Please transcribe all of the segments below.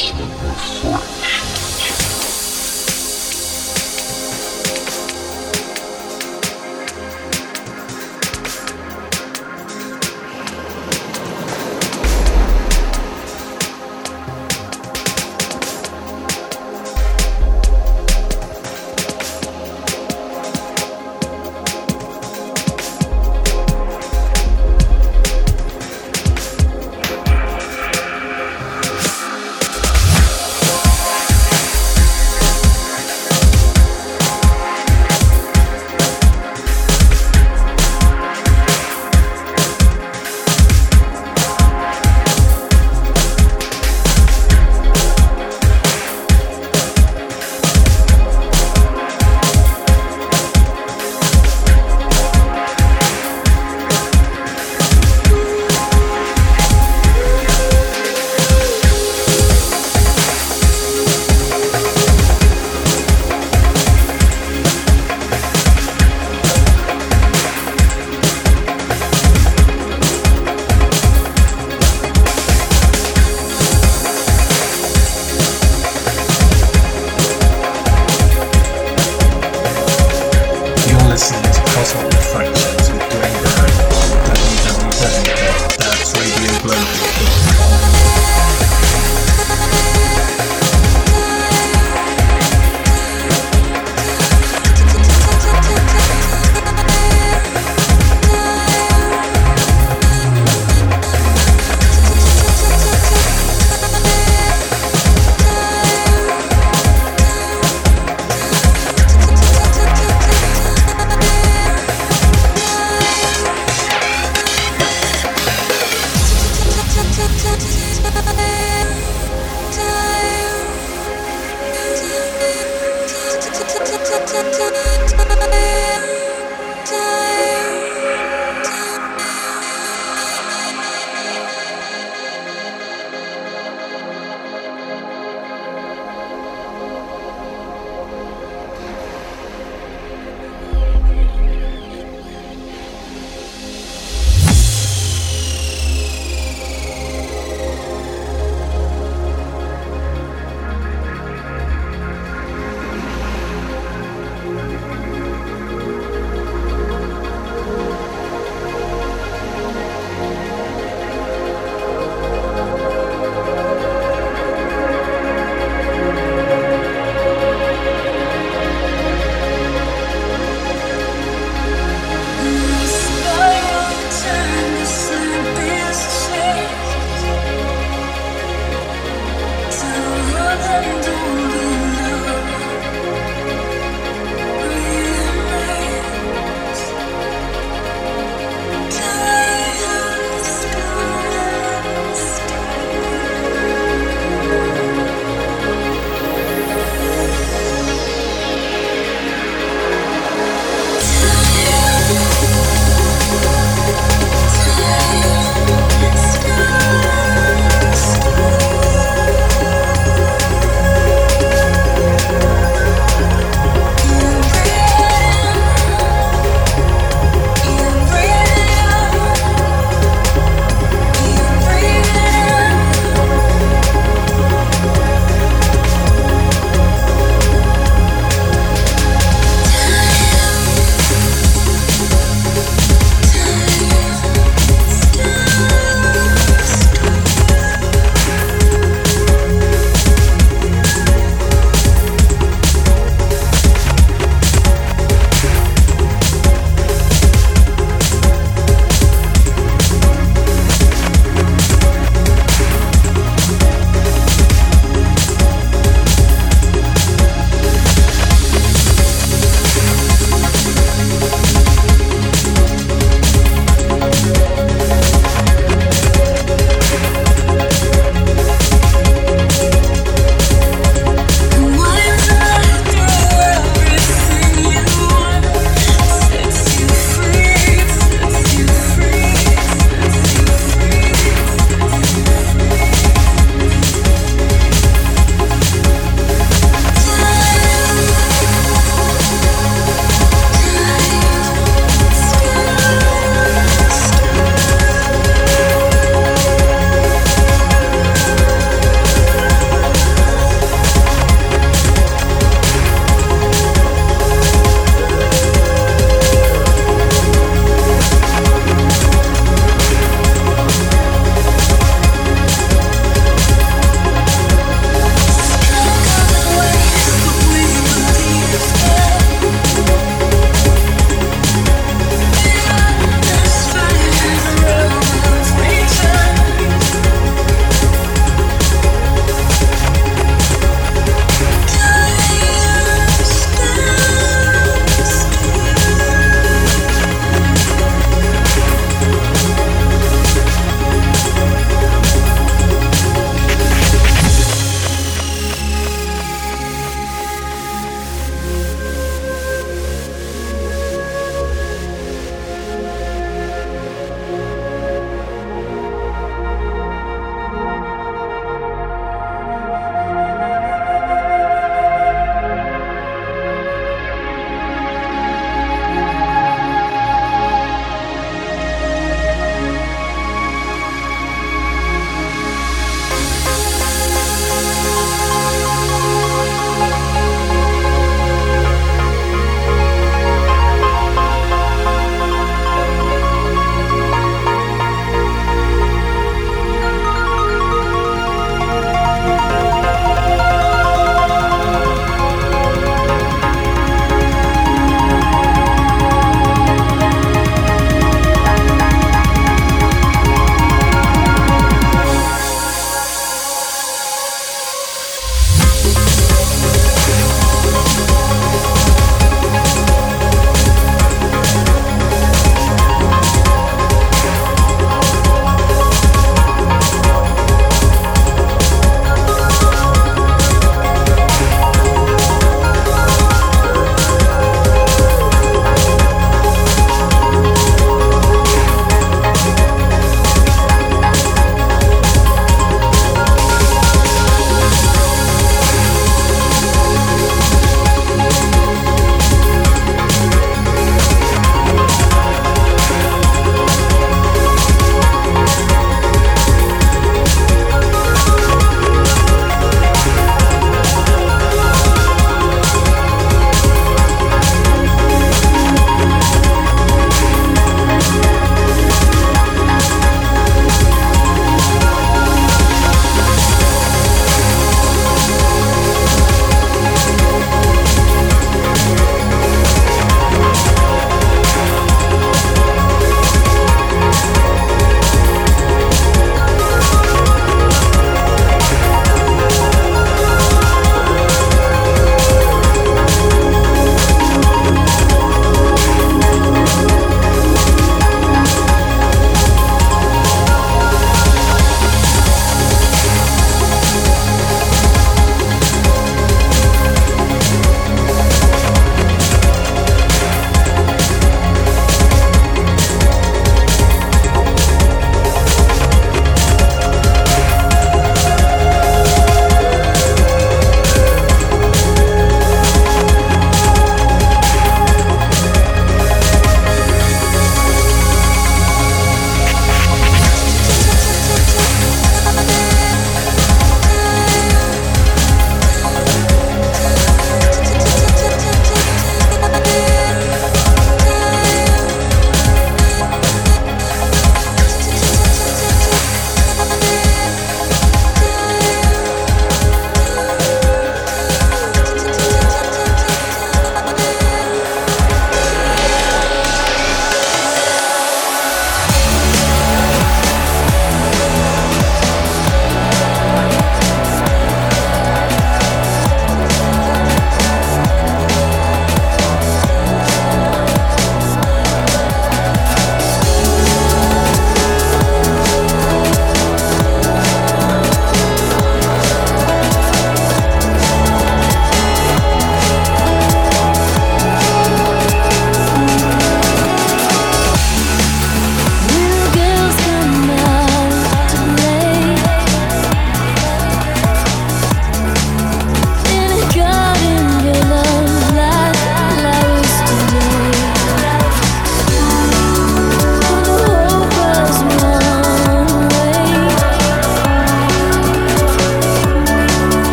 Investment with Friends.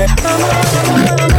Não amor, amor.